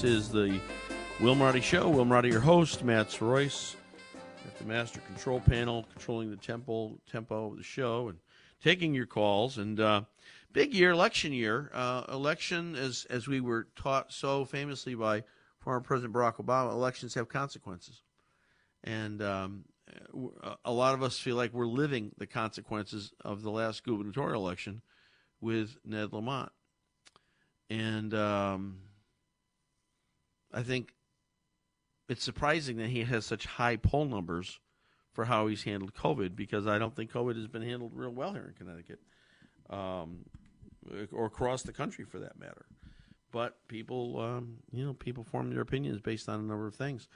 This is the Will Marotti Show. Will Marotti, your host. Matt Royce at the master control panel, controlling the tempo, tempo of the show and taking your calls. And uh, big year, election year. Uh, election, as, as we were taught so famously by former President Barack Obama, elections have consequences. And um, a lot of us feel like we're living the consequences of the last gubernatorial election with Ned Lamont. And um, I think it's surprising that he has such high poll numbers for how he's handled COVID because I don't think COVID has been handled real well here in Connecticut um, or across the country for that matter. But people, um, you know, people form their opinions based on a number of things.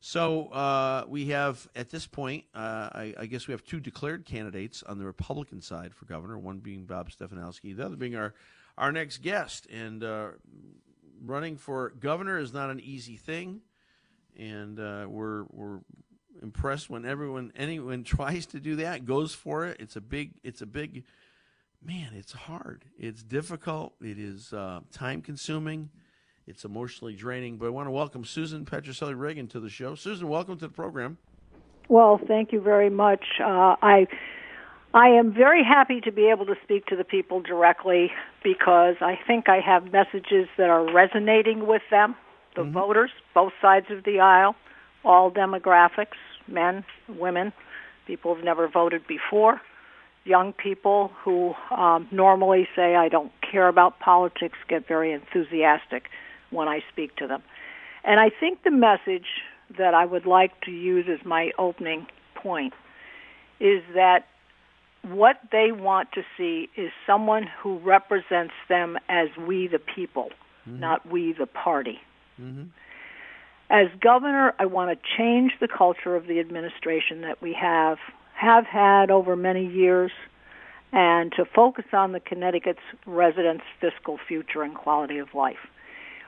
So uh, we have at this point, uh, I, I guess we have two declared candidates on the Republican side for governor. One being Bob Stefanowski, the other being our our next guest. And uh, running for governor is not an easy thing, and uh, we're we're impressed when everyone anyone tries to do that, goes for it. It's a big it's a big man. It's hard. It's difficult. It is uh, time consuming. It's emotionally draining. But I want to welcome Susan Patricelli Regan to the show. Susan, welcome to the program. Well, thank you very much. Uh, I I am very happy to be able to speak to the people directly because I think I have messages that are resonating with them, the voters, both sides of the aisle, all demographics, men, women, people who've never voted before, young people who um, normally say I don't care about politics get very enthusiastic when I speak to them. And I think the message that I would like to use as my opening point is that what they want to see is someone who represents them as we the people, mm-hmm. not we the party. Mm-hmm. As governor, I want to change the culture of the administration that we have have had over many years and to focus on the Connecticut's residents' fiscal future and quality of life.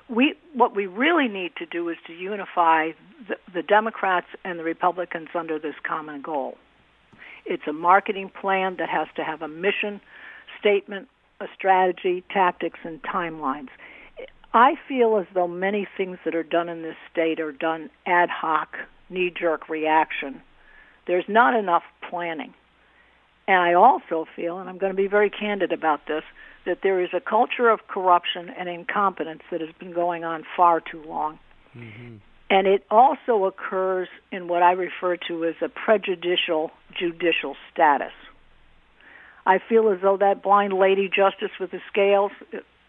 We what we really need to do is to unify the, the Democrats and the Republicans under this common goal. It's a marketing plan that has to have a mission statement, a strategy, tactics, and timelines. I feel as though many things that are done in this state are done ad hoc, knee jerk reaction. There's not enough planning. And I also feel, and I'm going to be very candid about this, that there is a culture of corruption and incompetence that has been going on far too long. Mm-hmm. And it also occurs in what I refer to as a prejudicial judicial status. I feel as though that blind lady justice with the scales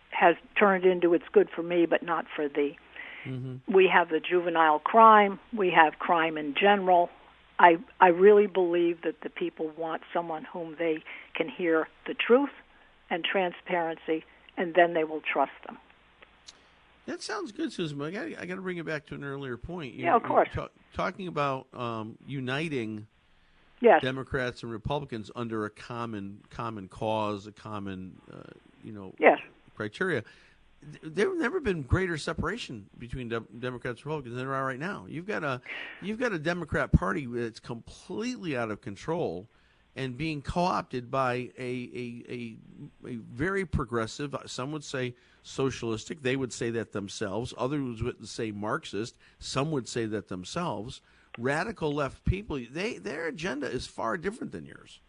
has turned into it's good for me but not for thee. Mm-hmm. We have the juvenile crime, we have crime in general. I I really believe that the people want someone whom they can hear the truth and transparency and then they will trust them. That sounds good, Susan. But I got I got to bring it back to an earlier point. You- Yeah, of course. ta- talking about um, uniting Yes. Democrats and Republicans under a common common cause, a common uh, you know Yes. criteria. there's never been greater separation between Dem- Democrats and Republicans than there are right now. You've got a you've got a Democrat Party that's completely out of control and being co-opted by a a, a, a very progressive. Some would say socialistic. They would say that themselves. Others would say Marxist. Some would say that themselves. Radical left people. They their agenda is far different than yours.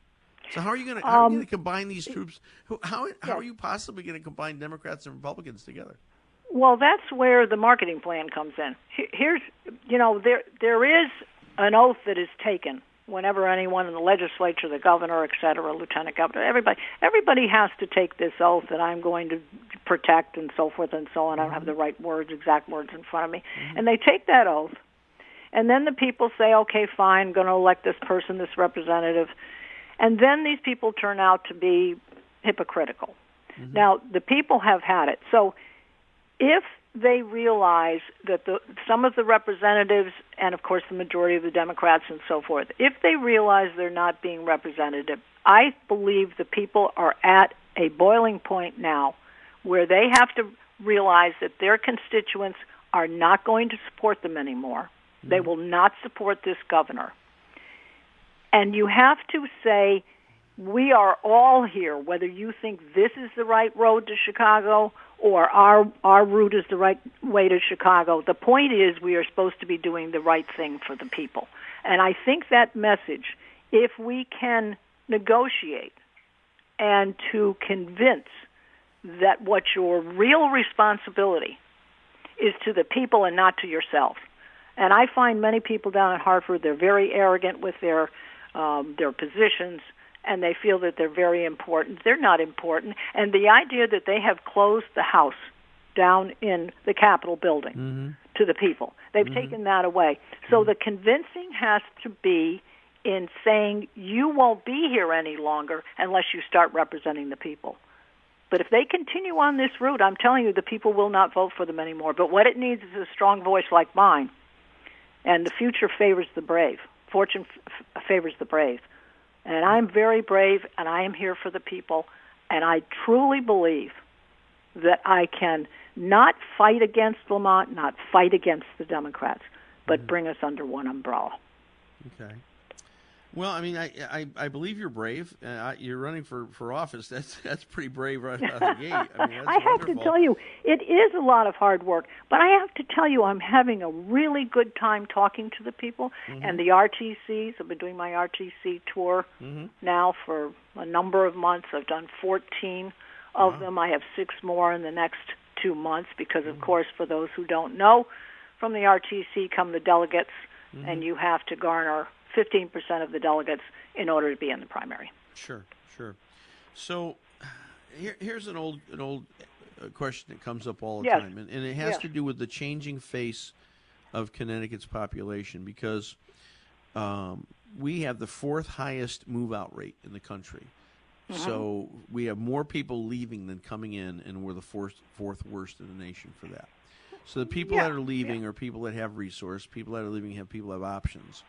So how are you going to how are you Um, combine these troops? How how are you possibly going to combine Democrats and Republicans together? Well, that's where the marketing plan comes in. Here's, you know, there there is an oath that is taken whenever anyone in the legislature, the governor, et cetera, lieutenant governor, everybody, everybody has to take this oath that I'm going to protect and so forth and so on. I don't have mm-hmm. the right words, exact words in front of me, mm-hmm. and they take that oath, and then the people say, okay, fine, going to elect this person, this representative, and then these people turn out to be hypocritical. Mm-hmm. Now, the people have had it. So if they realize that the some of the representatives and of course the majority of the Democrats and so forth, if they realize they're not being representative, I believe the people are at a boiling point now where they have to realize that their constituents are not going to support them anymore. Mm-hmm. They will not support this governor. And you have to say, we are all here, whether you think this is the right road to Chicago or our our route is the right way to Chicago. The point is we are supposed to be doing the right thing for the people. And I think that message, if we can negotiate and to convince that what your real responsibility is to the people and not to yourself. And I find many people down at Hartford they're very arrogant with their um, their positions, and they feel that they're very important. They're not important. And the idea that they have closed the house down in the Capitol building mm-hmm. to the people, they've mm-hmm. taken that away. So mm-hmm. the convincing has to be in saying you won't be here any longer unless you start representing the people. But if they continue on this route, I'm telling you, the people will not vote for them anymore. But what it needs is a strong voice like mine. And the future favors the brave. Fortune f- favors the brave. And I'm very brave, and I am here for the people. And I truly believe that I can not fight against Lamont, not fight against the Democrats, but mm-hmm. bring us under one umbrella. Okay. Well, I mean, I I, I believe you're brave. Uh, you're running for, for office. That's that's pretty brave right out of the gate. I mean, I have to tell you, it is a lot of hard work, but I have to tell you, I'm having a really good time talking to the people Mm-hmm. and the RTCs. I've been doing my RTC tour Mm-hmm. now for a number of months. I've done 14 of them. I have six more in the next two months because, Mm-hmm. of course, for those who don't know, from the RTC come the delegates, Mm-hmm. and you have to garner 15% of the delegates in order to be in the primary. Sure, sure. So here, here's an old an old uh, question that comes up all the Yes. time, and, and it has Yes. to do with the changing face of Connecticut's population because um, we have the fourth highest move out rate in the country. So we have more people leaving than coming in, and we're the fourth fourth worst in the nation for that. So the people Yeah, that are leaving are people that have resource. People that are leaving have people that have options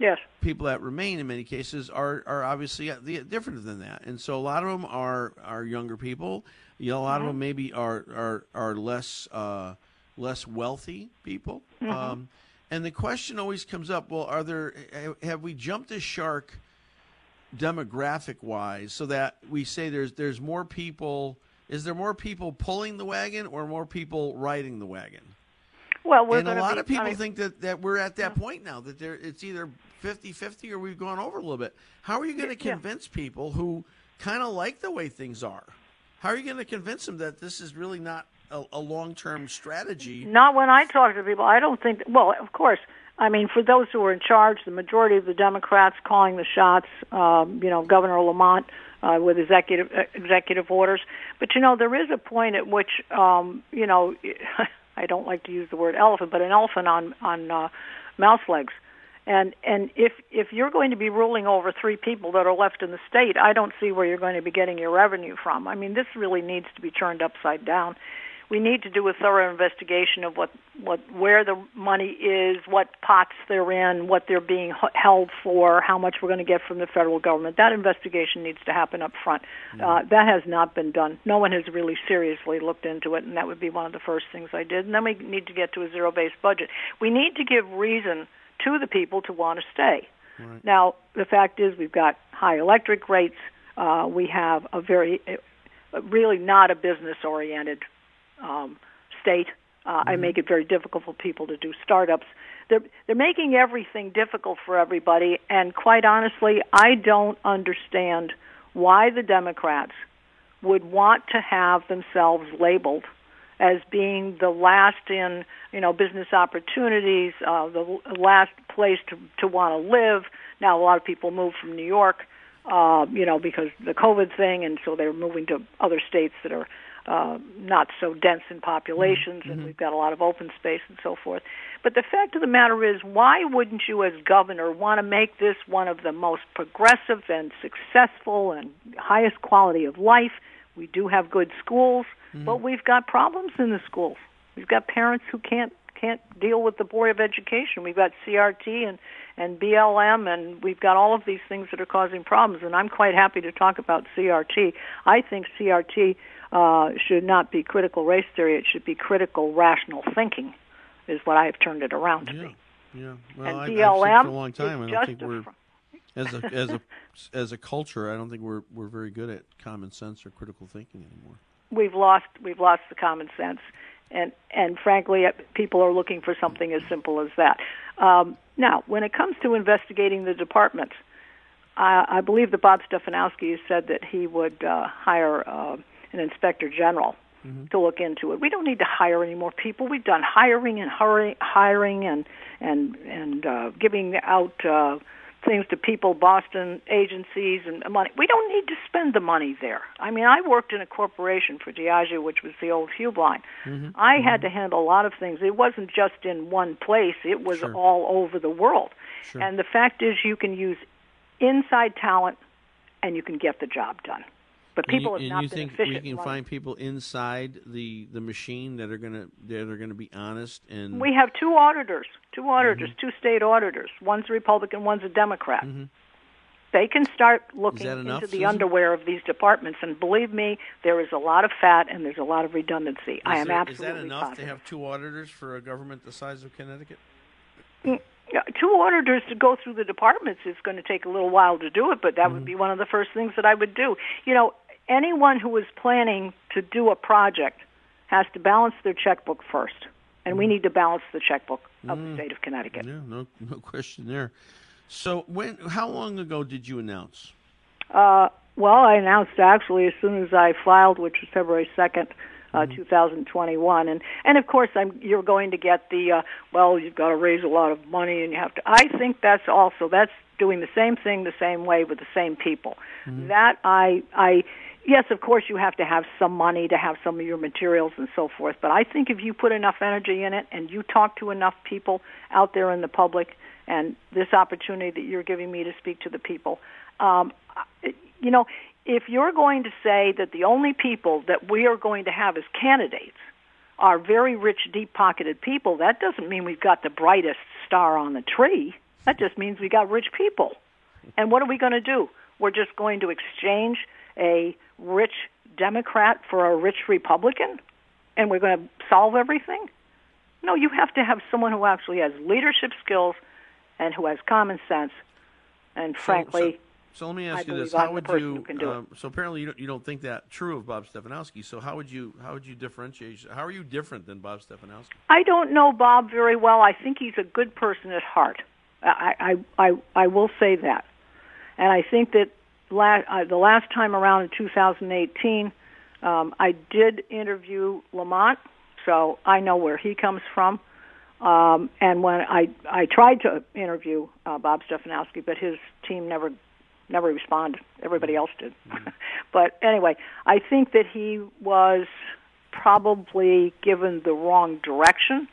Yes. people that remain in many cases are are obviously uh, different than that, and so a lot of them are are younger people. You know, a lot of them maybe are are are less uh, less wealthy people. Um, and the question always comes up: Well, are there have we jumped a shark demographic wise so that we say there's there's more people? Is there more people pulling the wagon or more people riding the wagon? Well, we're and a lot be- of people I mean- think that, that we're at that point now that there it's either 50-50 or we've gone over a little bit. How are you going to Yeah. convince people who kind of like the way things are? How are you going to convince them that this is really not a, a long-term strategy? Not when I talk to people. I don't think. Well, of course. I mean, for those who are in charge, the majority of the Democrats calling the shots. Um, you know, Governor Lamont uh, with executive uh, executive orders. But you know, there is a point at which, um, you know, I don't like to use the word elephant, but an elephant on on uh, mouse legs. And and if if you're going to be ruling over three people that are left in the state, I don't see where you're going to be getting your revenue from. I mean, this really needs to be turned upside down. we need to do a thorough investigation of what what where the money is, what pots they're in, what they're being held for, how much we're going to get from the federal government. That investigation needs to happen up front. Uh, that has not been done. No one has really seriously looked into it, and that would be one of the first things I did. And then we need to get to a zero-based budget. We need to give reason to the people to want to stay. Now, the fact is, we've got high electric rates. Uh, we have a very, uh, really not a business-oriented um, state. Uh, I make it very difficult for people to do startups. They're they're making everything difficult for everybody, and quite honestly, I don't understand why the Democrats would want to have themselves labeled as being the last in you know business opportunities, uh, the last place to to want to live. Now a lot of people move from New York, uh, you know, because the COVID thing, and so they're moving to other states that are uh, not so dense in populations, and we've got a lot of open space and so forth. But the fact of the matter is, why wouldn't you, as governor, want to make this one of the most progressive and successful and highest quality of life? We do have good schools, but we've got problems in the schools. We've got parents who can't can't deal with the board of education. We've got CRT and and BLM, and we've got all of these things that are causing problems. And I'm quite happy to talk about CRT. I think CRT uh, should not be critical race theory; it should be critical rational thinking, is what I have turned it around to be. Yeah. Well, And I, I've BLM for a long time. I don't think we're as a as a as a culture. I don't think we're we're very good at common sense or critical thinking anymore. We've lost we've lost the common sense and and frankly uh, people are looking for something as simple as that um, now when it comes to investigating the departments I, I believe that Bob Stefanowski has said that he would uh, hire uh, an inspector general to look into it. We don't need to hire any more people. We've done hiring and hurry, hiring and and and uh, giving out uh, things to people, Boston agencies and money. We don't need to spend the money there. I mean, I worked in a corporation for Diageo, which was the old Heublein. Mm-hmm. I had mm-hmm. to handle a lot of things. It wasn't just in one place. It was Sure. all over the world. Sure. And the fact is, you can use inside talent, and you can get the job done. But people and you, have not you been think efficient. we can find people inside the the machine that are gonna that are gonna be honest and We have two auditors, two auditors, Mm-hmm. two state auditors. One's a Republican, one's a Democrat. They can start looking enough, into the Susan? underwear of these departments, and believe me, there is a lot of fat and there's a lot of redundancy. I am there- absolutely Is that enough positive. to have two auditors for a government the size of Connecticut? Yeah, two auditors to go through the departments is going to take a little while to do it, but that Mm-hmm. would be one of the first things that I would do. You know, anyone who is planning to do a project has to balance their checkbook first, and we need to balance the checkbook of the state of Connecticut. Mm-hmm. Yeah, no, no question there. So when? How long ago did you announce? Uh, well, I announced actually as soon as I filed, which was February second, uh, 2021, and and of course I'm you're going to get the uh, well you've got to raise a lot of money and you have to. I think that's also that's doing the same thing the same way with the same people. That I I yes, of course you have to have some money to have some of your materials and so forth, but I think if you put enough energy in it and you talk to enough people out there in the public and this opportunity that you're giving me to speak to the people, um, you know, if you're going to say that the only people that we are going to have as candidates are very rich, deep pocketed people, that doesn't mean we've got the brightest star on the tree. That just means we got rich people. And what are we going to do? We're just going to exchange a rich Democrat for a rich Republican? And we're going to solve everything? No, you have to have someone who actually has leadership skills and who has common sense. And frankly, so, so let me I ask you this: How would you? um, so apparently, you don't, you don't think that true of Bob Stefanowski. So how would you? How would you differentiate? How are you different than Bob Stefanowski? I don't know Bob very well. I think he's a good person at heart. I I I, I will say that, and I think that la- uh, the last time around in 2018, um, I did interview Lamont, so I know where he comes from. Um, and when I I tried to interview uh, Bob Stefanowski, but his team never never responded. Everybody else did. but anyway, I think that he was probably given the wrong direction.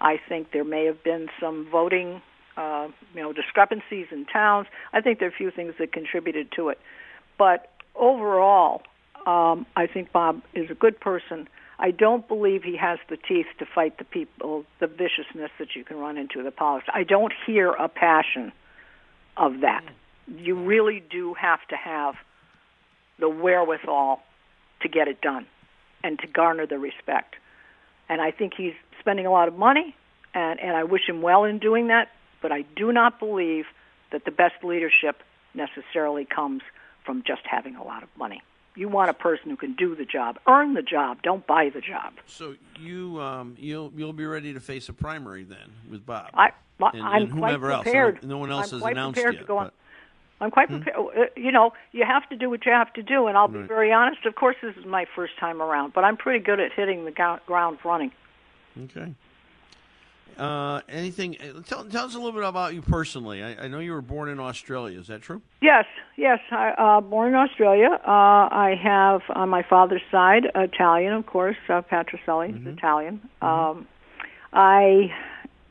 I think there may have been some voting, uh, you know, discrepancies in towns. I think there are a few things that contributed to it. But overall, um, I think Bob is a good person. I don't believe he has the teeth to fight the people, the viciousness that you can run into the politics. I don't hear a passion of that. You really do have to have the wherewithal to get it done and to garner the respect. And I think he's spending a lot of money, and, and I wish him well in doing that, but I do not believe that the best leadership necessarily comes from just having a lot of money. You want a person who can do the job, earn the job, don't buy the job. So you um, you'll you'll be ready to face a primary then with Bob. I, and, I'm and quite whomever else. prepared. No one else I'm has announced prepared yet. to go on. I'm quite prepared. uh, You know, you have to do what you have to do, and I'll be Right. very honest. Of course, this is my first time around, but I'm pretty good at hitting the ground running. Okay. Uh, anything? uh, Tell, tell us a little bit about you personally. I, I know you were born in Australia. Is that true? Yes, yes. I, uh, born in Australia. Uh, I have on my father's side Italian, of course. Uh, Patricelli is Italian. Um, I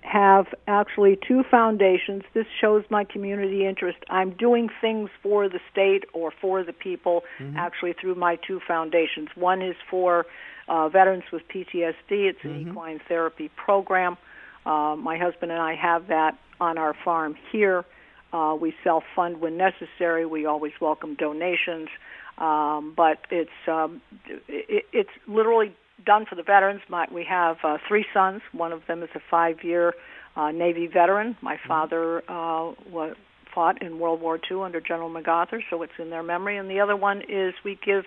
have actually two foundations. This shows my community interest. I'm doing things for the state or for the people, actually through my two foundations. One is for uh, veterans with PTSD. It's an equine therapy program. Uh, my husband and I have that on our farm here. Uh, we self fund when necessary. We always welcome donations, um, but it's um, it, it's literally done for the veterans. My, we have uh, three sons. One of them is a five year uh, Navy veteran. My father uh, wa fought in World War II under General MacArthur, so it's in their memory. And the other one is we give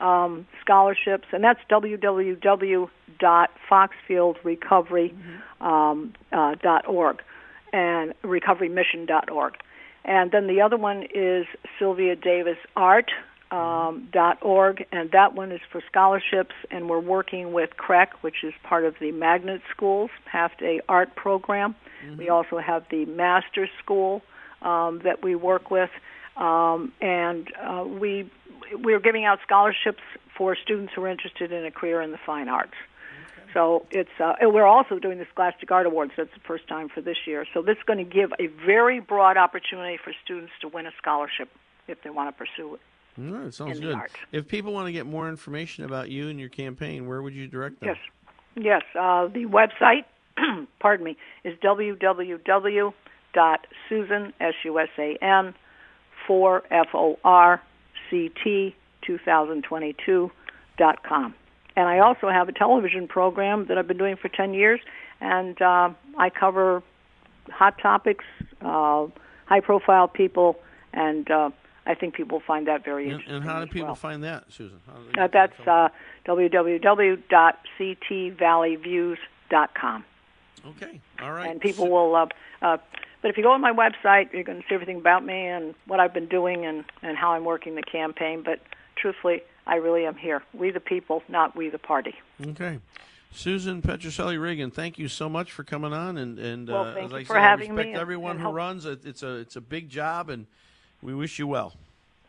um, scholarships, and that's www.foxfieldrecovery.org um, uh, org and recoverymission.org. And then the other one is Sylvia Davis Art. Um, dot org, and that one is for scholarships. And we're working with CREC, which is part of the Magnet Schools half day art program. We also have the Master School um, that we work with, um, and uh, we we're giving out scholarships for students who are interested in a career in the fine arts. So it's uh, and we're also doing the Scholastic Art Awards. That's the first time for this year. So this is going to give a very broad opportunity for students to win a scholarship if they want to pursue it. All right, sounds in the good. arts. If people want to get more information about you and your campaign, where would you direct them? Yes, yes. Uh, the website, pardon me, is www.susan s u s a n for f o r c t 2022 dot com. And I also have a television program that I've been doing for 10 years, and uh, I cover hot topics, uh, high profile people, and uh, I think people find that very And, interesting. and how do people well. find that, Susan? How do they Uh, that's that uh, www.ctvalleyviews.com. Okay. All right. And people will, uh, uh, but if you go on my website, you're going to see everything about me and what I've been doing and, and how I'm working the campaign. But truthfully, I really am here. We the people, not we the party. Okay. Susan Patricelli Regan, thank you so much for coming on, and and Well, uh, thank as you I for said, having I respect and- everyone and who help- runs. It's a it's a big job, and we wish you well.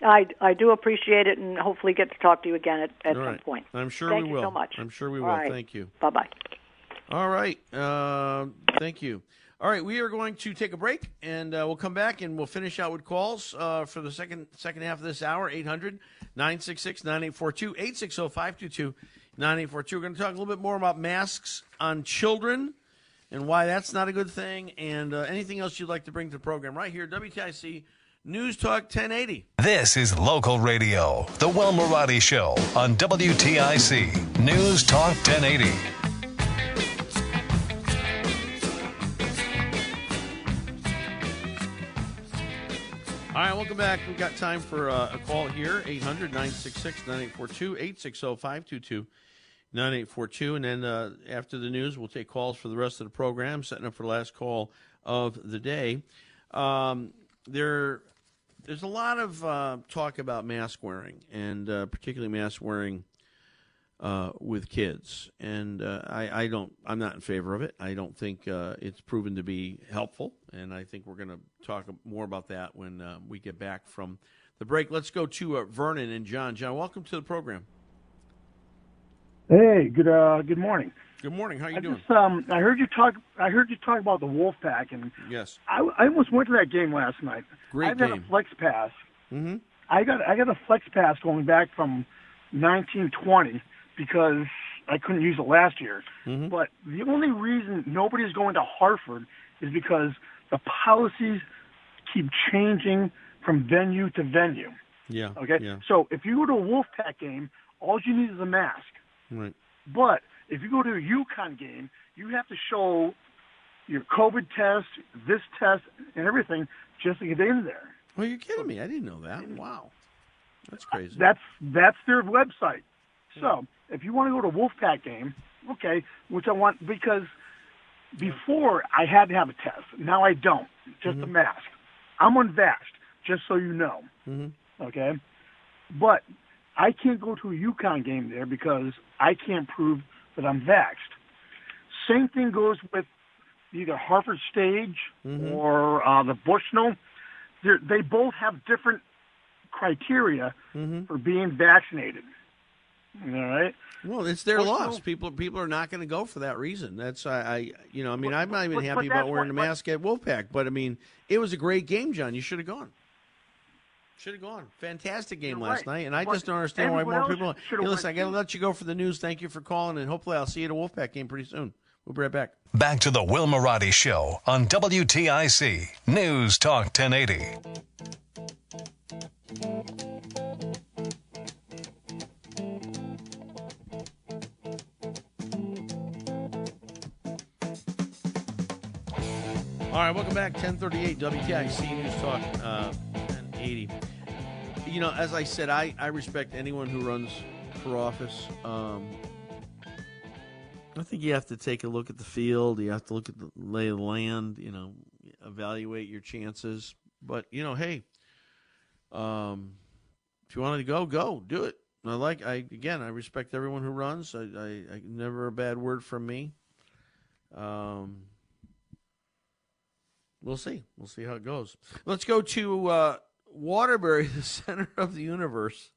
I, I do appreciate it and hopefully get to talk to you again at, at All some point. I'm sure Thank we you will. so much. I'm sure we will. right. Thank you. Bye bye. All right. Uh, thank you. All right, we are going to take a break, and uh, we'll come back and we'll finish out with calls uh, for the second second half of this hour. 800 966 9842 860 522 9842. We're going to talk a little bit more about masks on children and why that's not a good thing, and uh, anything else you'd like to bring to the program right here, WTIC News Talk 1080. This is local radio, The Will Marotti Show on WTIC News Talk 1080. Right, welcome back. We've got time for uh, a call here 800 966 9842 860 522 9842. And then uh, after the news, we'll take calls for the rest of the program, setting up for the last call of the day. Um, there, there's a lot of uh, talk about mask wearing, and uh, particularly mask wearing uh, with kids, and uh, I, I don't. I'm not in favor of it. I don't think uh, it's proven to be helpful, and I think we're going to talk more about that when uh, we get back from the break. Let's go to uh, Vernon and John. John, welcome to the program. Hey, good uh, good morning. Good morning. How you I doing? just um, I heard you talk. I heard you talk about the Wolfpack, and Yes. I, I almost went to that game last night. Great I got game. a Flex Pass. Mm-hmm. I got I got a Flex Pass going back from 1920 because I couldn't use it last year. Mm-hmm. But the only reason nobody's going to Hartford is because the policies keep changing from venue to venue. Yeah. Okay. Yeah. So if you go to a Wolfpack game, all you need is a mask. Right. But if you go to a UConn game, you have to show your COVID test, this test, and everything just to get in there. Well, you're kidding me. I didn't know that. Wow. That's crazy. That's that's their website. So if you want to go to a Wolfpack game, okay, which I want because before I had to have a test. Now I don't. Just a mask. I'm unvaxxed, just so you know. Mm-hmm. Okay, but I can't go to a UConn game there because I can't prove that I'm vaxxed. Same thing goes with either Hartford Stage Mhm. or uh, the Bushnell. They're, they both have different criteria Mm-hmm. for being vaccinated. All right. Well, it's their Well, loss. so- People people are not going to go for that reason. That's I, I you know I mean But- I'm not even but- happy but about wearing what- the mask at Wolfpack, but I mean it was a great game, John. You should have gone. Should have gone. Fantastic game You're last right. night, and I But just don't understand why more people. Hey, listen, I got to let you go for the news. Thank you for calling, and hopefully I'll see you at a Wolfpack game pretty soon. We'll be right back. Back to the Will Marotti Show on WTIC News Talk 1080. All right, welcome back. 1038 WTIC News Talk uh, 1080. You know, as I said, I, I respect anyone who runs for office. Um, I think you have to take a look at the field. You have to look at the lay of the land, you know, evaluate your chances. But, you know, hey, um, if you wanted to go, go. Do it. I like, I again, I respect everyone who runs. I, I, I never a bad word from me. Um, We'll see. We'll see how it goes. Let's go to uh, Waterbury, the center of the universe.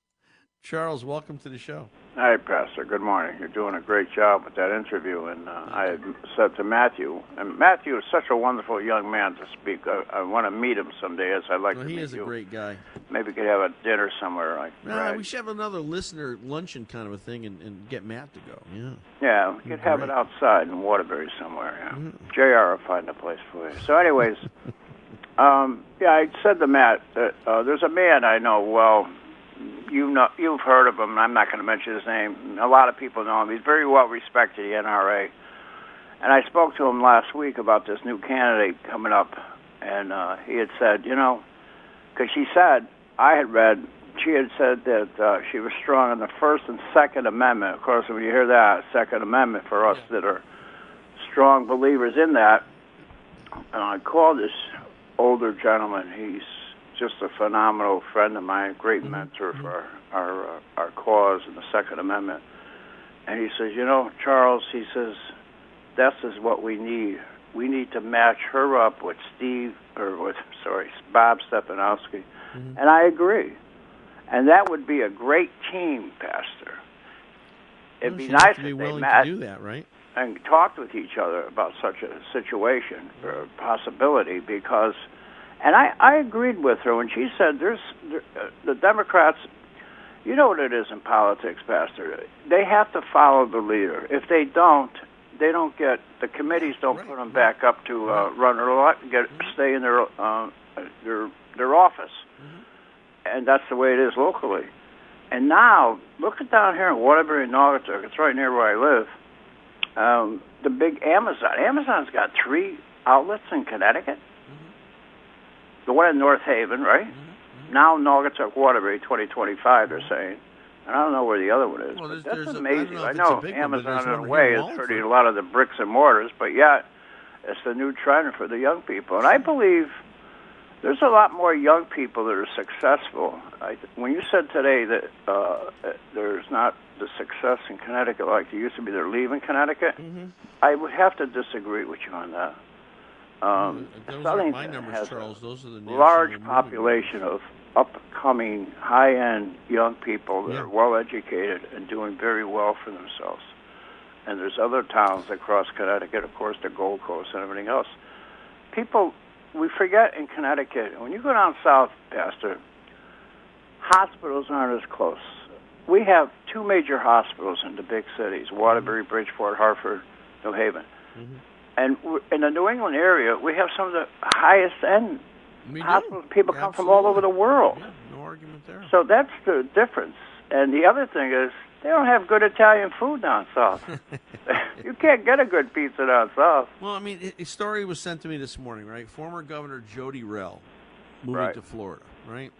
Charles, welcome to the show. Hi, Pastor. Good morning. You're doing a great job with that interview. And uh, I had said to Matthew, and Matthew is such a wonderful young man to speak. I, I want to meet him someday, as I'd like Well, to he is a great guy. Maybe we could have a dinner somewhere. Like, Nah, right? we should have another listener luncheon kind of a thing and, and get Matt to go. Yeah. Yeah, we could have it outside in Waterbury somewhere. Yeah. JR will find a place for you. So, anyways, um, yeah, I said to Matt that uh, there's a man I know well. You know, you've heard of him. And I'm not going to mention his name. A lot of people know him. He's very well respected in the NRA. And I spoke to him last week about this new candidate coming up, and uh, he had said, you know, because she said I had read, she had said that uh, she was strong on the First and Second Amendment. Of course, when you hear that Second Amendment for us that are strong believers in that, and I called this older gentleman. He's just a phenomenal friend of mine, great mentor for our our, uh, our cause and the Second Amendment. And he says, you know, Charles, he says, this is what we need. We need to match her up with Steve, or with sorry, Bob Stefanowski. And I agree. And that would be a great team, Pastor. It'd Well, be nice to be if they willing met to do that, right? and talked with each other about such a situation or a possibility because and I, I agreed with her when she said there's there, uh, the Democrats you know what it is in politics pastor. They have to follow the leader. If they don't they don't get the committees don't put them back up to uh, run lot get stay in their uh, their their office. And that's the way it is locally. And now look at down here in Waterbury Naugatuck it's right near where I live um, the big Amazon. Amazon's got three outlets in Connecticut. The one in North Haven, right? Now Naugatuck Waterbury 2025, they're saying. And I don't know where the other one is. Well, but that's there's a- I amazing. know I know, Amazon, in a way, is hurting a lot of the bricks and mortars, but yet it's the new trend for the young people. And I believe there's a lot more young people that are successful. I, when you said today that uh, there's not the success in Connecticut like there used to be, they're leaving Connecticut. Mm-hmm. I would have to disagree with you on that. Um, Those Southington my numbers, has Charles. Those are the a large population of upcoming, high-end young people that Yeah. are well educated and doing very well for themselves. And there's other towns across Connecticut, of course, the Gold Coast and everything else. People, we forget in Connecticut when you go down south, Pastor, hospitals aren't as close. We have two major hospitals in the big cities: Waterbury, Bridgeport, Hartford, New Haven. Mm-hmm. And in the New England area, we have some of the highest end We do. hospitals. People come from all over the world. No argument there. So that's the difference. And the other thing is, they don't have good Italian food down south. you can't get a good pizza down south. Well, I mean, a- story was sent to me this morning, right? Former Governor Jodi Rell moving Right. to Florida, right?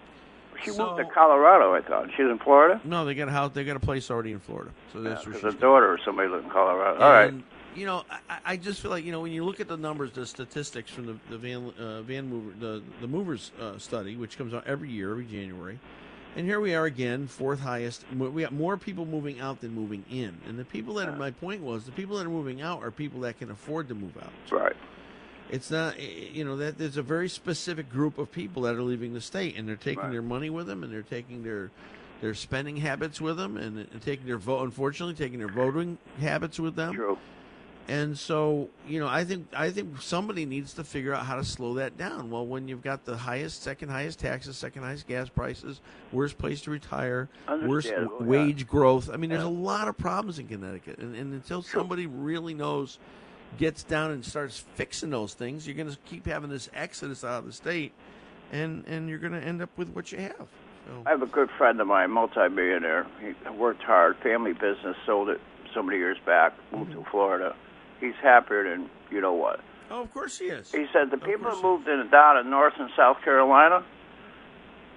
She So- moved to Colorado, I thought. She's in Florida. No, they got a house. They got a place already in Florida. So that's where Because she's a daughter or somebody lives in Colorado. All right. You know, I, I just feel like you know when you look at the numbers, the statistics from the, the van uh, van mover the the movers uh, study, which comes out every year, every January, and here we are again, fourth highest. We got more people moving out than moving in, and the people that my point was the people that are moving out are people that can afford to move out. Right. It's not, eh, you know, that there's a very specific group of people that are leaving the state, and they're taking Right. their money with them, and they're taking their their spending habits with them, and, and taking their vote. Unfortunately, taking their voting habits with them. True. And so, you know, I think I think somebody needs to figure out how to slow that down. Well, when you've got the highest, second highest taxes, second highest gas prices, worst place to retire, worst yeah. wage growth. I mean, there's a lot of problems in Connecticut, and, and until somebody really knows, gets down and starts fixing those things, you're going to keep having this exodus out of the state, and and you're going to end up with what you have. So. I have a good friend of mine, a multimillionaire. He worked hard, family business, sold it so many years back, moved Mm-hmm. to Florida. He's happier than you know what. Oh, of course he is. He said the people that moved in and down in North and South Carolina,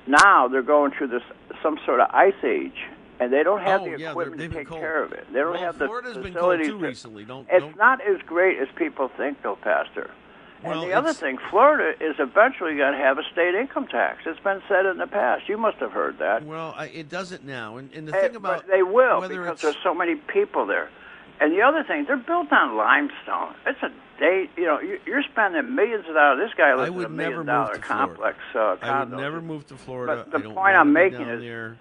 now they're going through this some sort of ice age, and they don't have Oh, the yeah, equipment to take cold. care of it. They don't Well, have the Florida's been cold, too, recently. Don't- it's don't- not as great as people think, though, Pastor. And Well, the other it's- thing, Florida is eventually going to have a state income tax. It's been said in the past. You must have heard that. Well, I, it doesn't now, and, and the thing about but they will because it's there's so many people there. And the other thing, they're built on limestone. It's a day. You know, you- you're spending millions of dollars. This guy lives I would in a million dollar complex uh, I would never move to Florida. But the I don't point I'm making is there.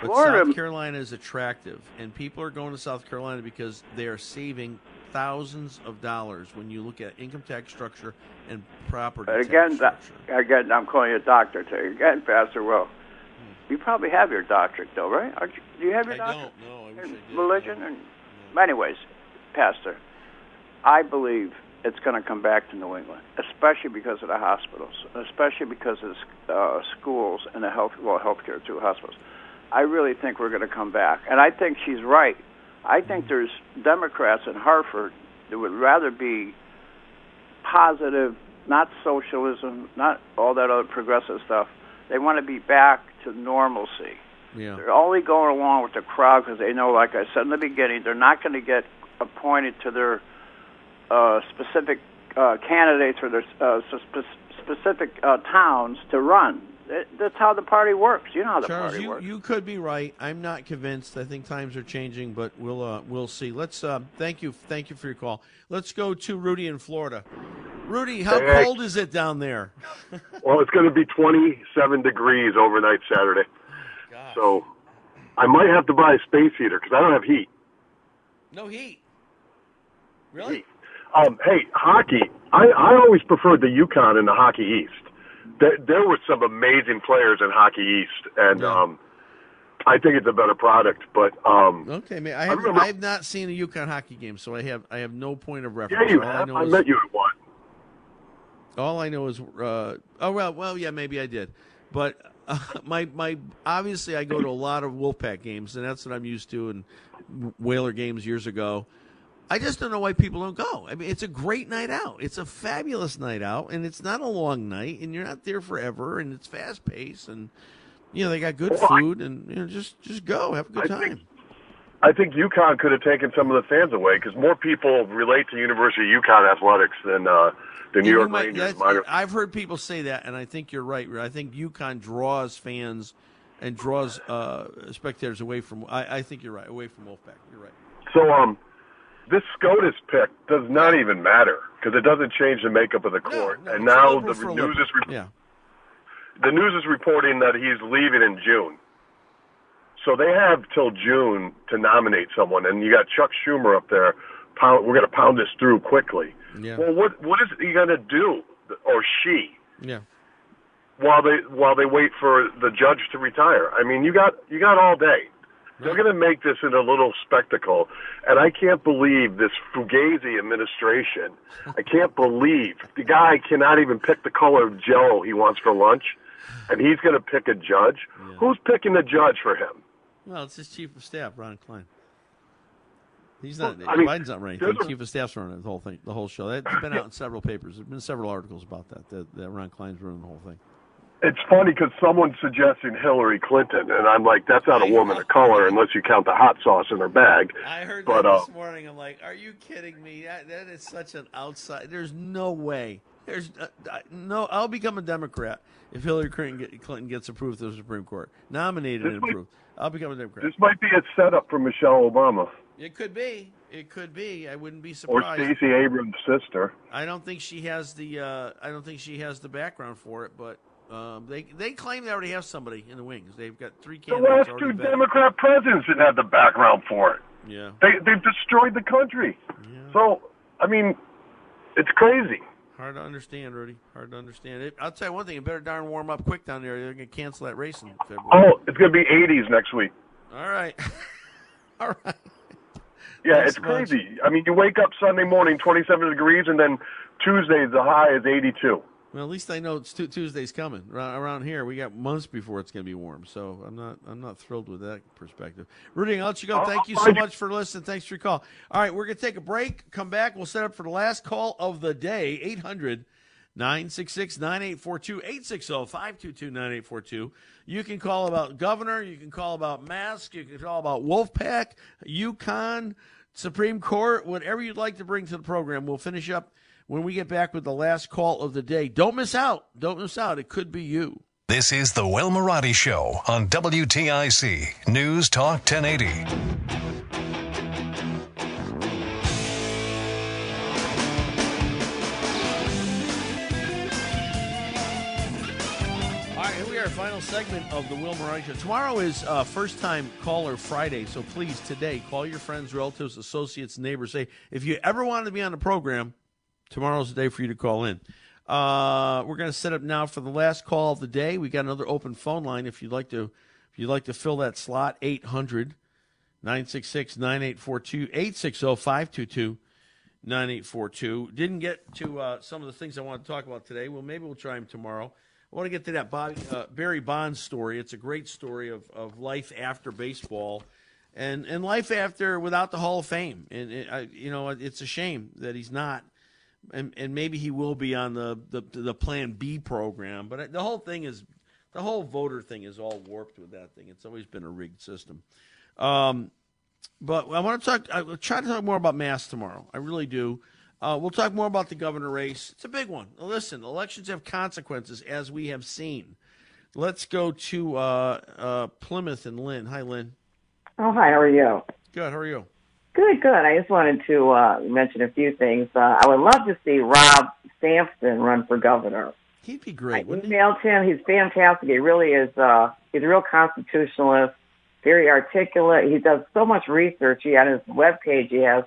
But Florida- South Carolina is attractive, and people are going to South Carolina because they are saving thousands of dollars when you look at income tax structure and property But tax again, again, I'm calling you a doctor today. Again, Pastor Will. You probably have your doctorate, though, right? You, do you have your I doctorate? don't. No, I wish I did. religion and anyways pastor i believe it's going to come back to new england especially because of the hospitals especially because of uh, schools and the health well healthcare too hospitals. I really think we're going to come back. And i think she's right. I think there's democrats in hartford that would rather be positive not socialism not all that other progressive stuff. They want to be back to normalcy Yeah. they're only going along with the crowd because they know, like I said in the beginning, they're not going to get appointed to their uh, specific uh, candidates or their uh, spe- specific uh, towns to run. It, that's how the party works. You know how the Charles, party you, works. you could be right. I'm not convinced. I think times are changing, but we'll uh, we'll see. Let's uh, thank you thank you for your call. Let's go to Rudy in Florida. Rudy, how Hey. cold is it down there? Well, it's going to be 27 degrees overnight Saturday. So I might have to buy a space heater because I don't have heat. No heat. Really? Um, hey, hockey. I, I always preferred the UConn and the Hockey East. There, there were some amazing players in Hockey East, and um, I think it's a better product. But um, Okay, man. I have remember- I have not seen a UConn hockey game, so I have I have no point of reference. yeah, you All I have. know I is- met you at one. All I know is, uh, oh well, well, yeah, maybe I did, but uh, my my obviously I go to a lot of Wolfpack games, and that's what I'm used to, and Whaler games years ago. I just don't know why people don't go. I mean, it's a great night out. It's a fabulous night out, and it's not a long night, and you're not there forever, and it's fast paced, and you know they got good Well, I- food, and you know just just go, have a good I time. think- I think UConn could have taken some of the fans away because more people relate to University of UConn athletics than uh, the New York might- Rangers. minor- I've heard people say that, and I think you're right. I think UConn draws fans and draws uh, spectators away from. I, I think you're right, away from Wolfpack. You're right. So, um, this SCOTUS pick does not even matter because it doesn't change the makeup of the court. and now the news is re- yeah. the news is reporting that he's leaving in June. So they have till June to nominate someone, and you got Chuck Schumer up there. Pound, we're going to pound this through quickly. Yeah. Well, what what is he going to do, or she, Yeah. while they while they wait for the judge to retire? I mean, you got you got all day. They're going to make this into a little spectacle, and I can't believe this Fugazi administration. I can't believe the guy cannot even pick the color of Jello he wants for lunch, and he's going to pick a judge. Who's picking the judge for him? Well, it's his chief of staff, Ron Klain. He's not. Well, I mean, Biden's not running a- Chief of staff's running the whole thing, the whole show. That's been out in several papers. There's been several articles about that. That, that Ron Klain's running the whole thing. It's funny because someone's suggesting Hillary Clinton, and I'm like, that's not a woman of color unless you count the hot sauce in her bag. I heard but, that uh, this morning. I'm like, are you kidding me? That, that is such an outside. There's no way. There's uh, no. I'll become a Democrat if Hillary Clinton, get, Clinton gets approved to the Supreme Court, nominated This and might- approved. I'll become a Democrat. This might be a setup for Michelle Obama It could be. It could be. I wouldn't be surprised. or. Stacey Abrams' sister. I don't think she has the. Uh, I don't think she has the background for it, but um, they they claim they already have somebody in the wings. They've got three candidates. The last two vetted. Democrat presidents didn't have the background for it. Yeah. They they've destroyed the country. Yeah. So I mean, it's crazy. Hard to understand, Rudy. Hard to understand. It, I'll tell you one thing. It better darn warm up quick down there. They're going to cancel that race in February. Oh, it's going to be 80s next week. All right. All right. Yeah, Thanks it's much. crazy. I mean, you wake up Sunday morning 27 degrees, and then Tuesday the high is 82. Well, at least I know it's Tu- Tuesday's coming. Around, around here, we got months before it's going to be warm, so I'm not I'm not thrilled with that perspective. Rudy, I'll let you go. Thank you so much for listening. Thanks for your call. All right, we're going to take a break. Come back. We'll set up for the last call of the day. 800 966 9842 860 522 9842. You can call about governor. You can call about mask. You can call about Wolfpack, UConn, Supreme Court, whatever you'd like to bring to the program. We'll finish up when we get back with the last call of the day. Don't miss out. Don't miss out. It could be you. This is the Will Marotti Show on WTIC News Talk 1080. All right, here we are, final segment of the Will Marotti Show. Tomorrow is uh, first time caller Friday, so please today call your friends, relatives, associates, neighbors. Say if you ever wanted to be on the program, tomorrow's the day for you to call in. Uh, we're going to set up now for the last call of the day. We got another open phone line if you'd like to if you'd like to fill that slot 800 966 9842 860 522 9842. Didn't get to uh, some of the things I want to talk about today. Well, maybe we'll try them tomorrow. I want to get to that Bobby, uh, Barry Bonds story. It's a great story of, of life after baseball and, and life after without the Hall of Fame. And, it, I, you know, it's a shame that he's not. And, and maybe he will be on the, the, the Plan B program. But the whole thing is, the whole voter thing is all warped with that thing. It's always been a rigged system. Um, but I want to talk. I will try to talk more about mass tomorrow. I really do. Uh, we'll talk more about the governor race. It's a big one. Listen, elections have consequences, as we have seen. Let's go to uh, uh, Plymouth and Lynn. Hi, Lynn. Oh, hi. How are you? Good. How are you? Good, good. I just wanted to uh, mention a few things. Uh, I would love to see Rob Sampson run for governor. He'd be great. I emailed him. He's fantastic. He really is. Uh, he's a real constitutionalist, very articulate. He does so much research. He on his webpage, he has,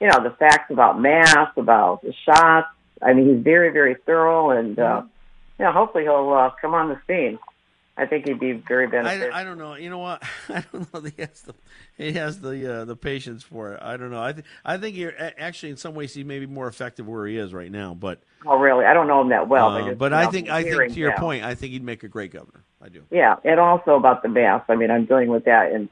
you know, the facts about masks, about the shots. I mean, he's very, very thorough, and uh, you know, hopefully he'll uh, come on the scene. I think he'd be very beneficial. I, I don't know. You know what? I don't know. That he has the he has the uh, the patience for it. I don't know. I th- I think you're actually in some ways he may be more effective where he is right now. But oh, really? I don't know him that well. uh, but, but I think I think to your him. point, I think he'd make a great governor. I do. Yeah, and also about the mask. I mean, I'm dealing with that, and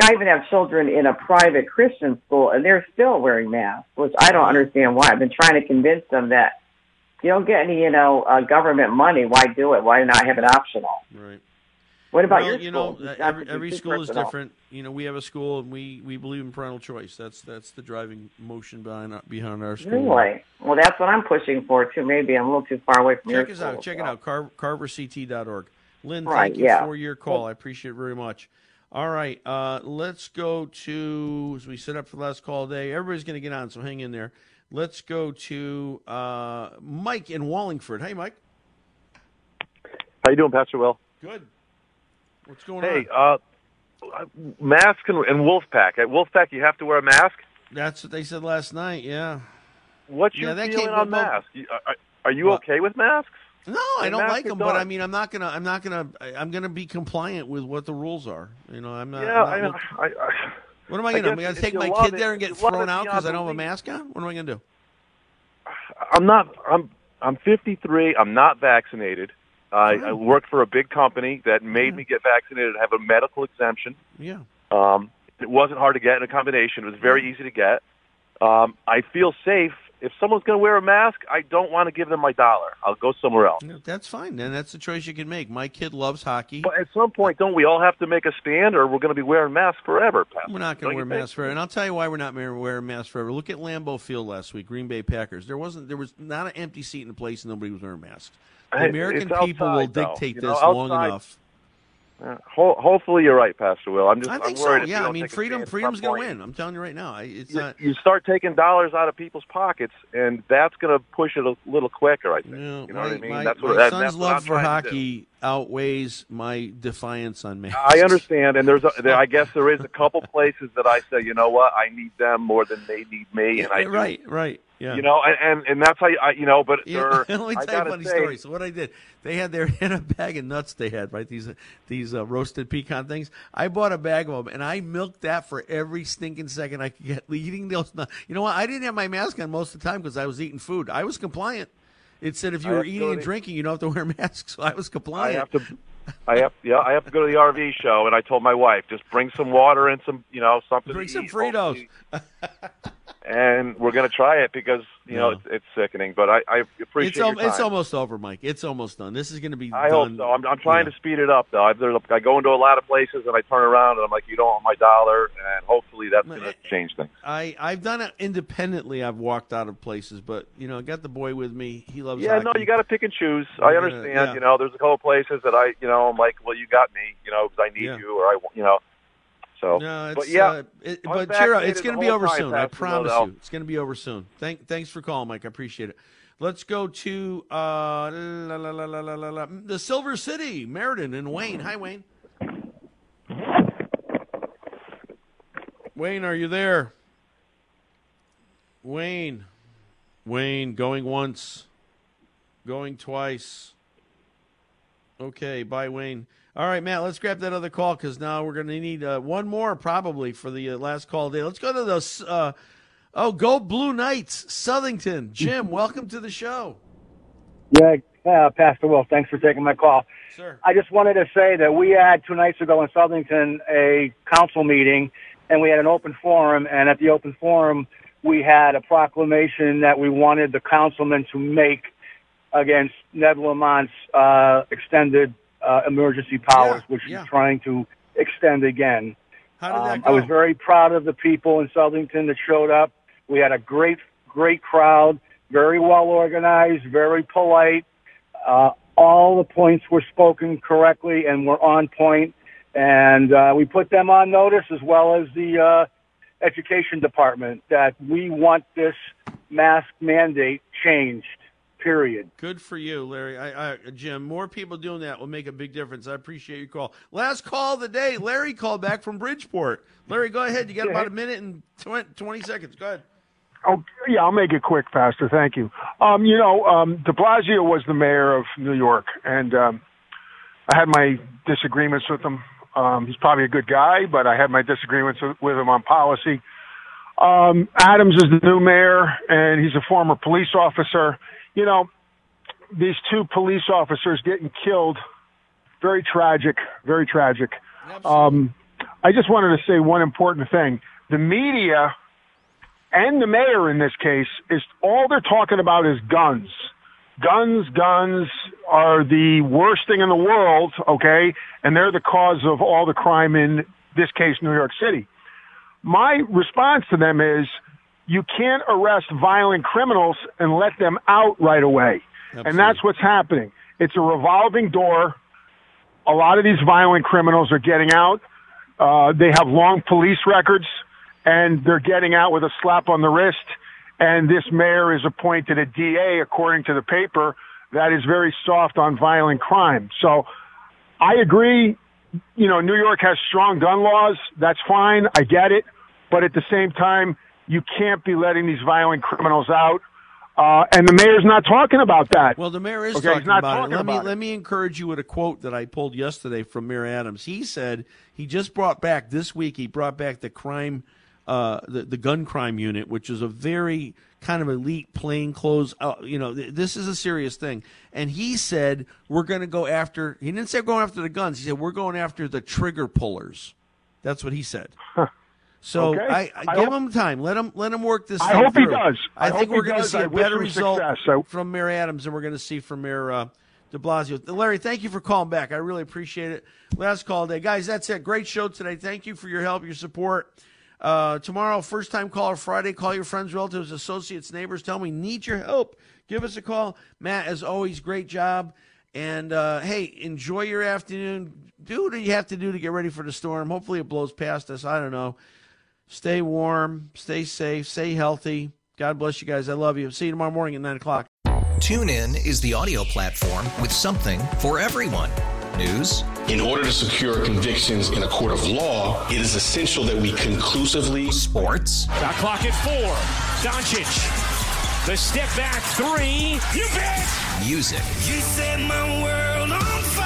I even have children in a private Christian school, and they're still wearing masks, which I don't understand why. I've been trying to convince them that you don't get any, you know, uh, government money, why do it? Why not have it optional? Right. What about well, your you school? know, every, every too school is different. You know, we have a school, and we, we believe in parental choice. That's that's the driving motion behind our, behind our school. Really? Well, that's what I'm pushing for too. Maybe I'm a little too far away from Check your us school, out. Check so. it out. Car- CarverCT.org. Lynn, Right, thank you yeah. for your call. I appreciate it very much. All right, uh, let's go to as we set up for the last call day. Everybody's going to get on, so hang in there. Let's go to uh, Mike in Wallingford. Hey, Mike. How you doing, Pastor Will? Good. What's going on? Hey, uh, mask and, and Wolfpack. At Wolfpack, you have to wear a mask. That's what they said last night. Yeah. What's your feeling on masks? Are, are you okay with masks? No, I don't like them, but I mean, I'm not gonna, I'm not gonna, I'm gonna be compliant with what the rules are. You know, I'm not. yeah, I'm I, not I, I, what am I gonna do? Am I guess gonna take my kid it- there and get thrown out because I don't have a mask on? What am I gonna do? I'm not. I'm. I'm 53. I'm not vaccinated. I, I work for a big company that made me get vaccinated. I have a medical exemption. Yeah. Um, it wasn't hard to get in a combination. It was very easy to get. Um, I feel safe. If someone's going to wear a mask, I don't want to give them my dollar. I'll go somewhere else. That's fine. Then that's the choice you can make. My kid loves hockey. But at some point, don't we all have to make a stand, or we're going to be wearing masks forever? Pat? We're not going to wear masks forever, and I'll tell you why we're not wearing masks forever. Look at Lambeau Field last week, Green Bay Packers. There wasn't, there was not an empty seat in the place, and nobody was wearing masks. The American it's people will outside, though. dictate You this know, long enough. Uh, ho- hopefully, you're right, Pastor Will. I'm just. I think am worried so. Yeah, I mean, freedom, freedom's going to win. I'm telling you right now. It's you, not. you start taking dollars out of people's pockets, and that's going to push it a little quicker. I think. you know my, what I mean? my- that's my what, that, son's love for trying to do. hockey outweighs my defiance on masks. I understand, and there's, a, there, I guess, there is a couple places that I say, you know what, I need them more than they need me, and I do. right, right, yeah. You know, and and, and that's how you, I, you know, but Yeah, there, let me I tell you a funny say, story. So what I did, they had their in a bag of nuts. They had right these these uh, roasted pecan things. I bought a bag of them and I milked that for every stinking second I could get eating those nuts. You know what? I didn't have my mask on most of the time because I was eating food. I was compliant. It said if you I were eating and drinking, you don't have to wear masks. So I was compliant. I have to. I have, yeah, I have to go to the RV show, and I told my wife, just bring some water and some, you know, something. Bring some eat, Fritos. and we're going to try it because you know it's, it's sickening. But I, I appreciate It's, al- it's almost over, Mike. It's almost done. This is going to be I hope so. I'm I'm trying Yeah. to speed it up, though. I, I go into a lot of places and I turn around and I'm like, "You don't want my dollar," and hopefully that's going to change things. I I've done it independently. I've walked out of places, but you know, I got the boy with me. He loves. Yeah, no, you got to pick and choose. I understand. yeah. You know, there's a couple places that I, you know, I'm like, "Well, you got me," you know, because I need Yeah. you, or I, you know. So, No, it's, but yeah, uh, it, but cheer up. It's going to be over soon. I promise you. It's going to be over soon. Thank, thanks for calling, Mike. I appreciate it. Let's go to uh, la, la, la, la, la, la, la, the Silver City, Meriden and Wayne. Hi, Wayne. Wayne, are you there? Wayne. Wayne, going once, going twice. Okay, bye, Wayne. All right, Matt, let's grab that other call because now we're going to need uh, one more probably for the uh, last call day. Let's go to the, uh, oh, go Blue Knights, Southington. Jim, welcome to the show. Yeah, uh, Pastor Will, thanks for taking my call. Sir. I just wanted to say that we had two nights ago in Southington a council meeting, and we had an open forum. And at the open forum, we had a proclamation that we wanted the councilman to make against Ned Lamont's uh, extended uh, emergency powers, which yeah. he's trying to extend again. How did that Um? I was very proud of the people in Southington that showed up. We had a great, great crowd, very well organized, very polite. Uh, all the points were spoken correctly and were on point. point, and uh, we put them on notice as well as the uh, education department that we want this mask mandate changed. Period. Good for you, Larry. I, I, Jim, more people doing that will make a big difference. I appreciate your call. Last call of the day. Larry called back from Bridgeport. Larry, go ahead. You got about a minute and 20, 20 seconds. Go ahead. Oh, yeah, I'll make it quick, Pastor. Thank you. Um, you know, um, de Blasio was the mayor of New York, and um, I had my disagreements with him. Um, he's probably a good guy, but I had my disagreements with, with him on policy. Um, Adams is the new mayor, and he's a former police officer. You know, these two police officers getting killed, very tragic, very tragic. Um, I just wanted to say one important thing. The media and the mayor in this case is all they're talking about is guns. Guns, guns are the worst thing in the world, okay? And they're the cause of all the crime in this case, New York City. My response to them is you can't arrest violent criminals and let them out right away. And that's what's happening. It's a revolving door. A lot of these violent criminals are getting out. Uh, they have long police records and they're getting out with a slap on the wrist. And this mayor is appointed a DA, according to the paper, that is very soft on violent crime. So I agree. You know, New York has strong gun laws. That's fine. I get it. But at the same time, you can't be letting these violent criminals out. Uh, and the mayor's not talking about that. Well, the mayor is Okay, talking about talking it. Let about me it. let me encourage you with a quote that I pulled yesterday from Mayor Adams. He said he just brought back this week. He brought back the crime, uh, the the gun crime unit, which is a very kind of elite plainclothes. Uh, you know, th- this is a serious thing. And he said we're going to go after. He didn't say we're going after the guns. He said we're going after the trigger pullers. That's what he said. So Okay. I, I, I give hope- him time. Let him let him work this. Out. I hope he does. I, I think we're going to see I a better result. So- from Mayor Adams than we're going to see from Mayor uh, De Blasio. Larry, thank you for calling back. I really appreciate it. Last call day, guys. That's it. Great show today. Thank you for your help, your support. Uh, tomorrow, first time caller Friday. Call your friends, relatives, associates, neighbors. Tell we need your help. Give us a call. Matt, as always, great job. And uh, hey, enjoy your afternoon. Do what you have to do to get ready for the storm. Hopefully, it blows past us. I don't know. Stay warm, stay safe, stay healthy. God bless you guys. I love you. See you tomorrow morning at 9 o'clock. TuneIn is the audio platform with something for everyone. News, In order to secure convictions in a court of law, it is essential that we conclusively. Sports. Shot clock at four. Doncic. The step back three. You bet. music, You set my world on fire.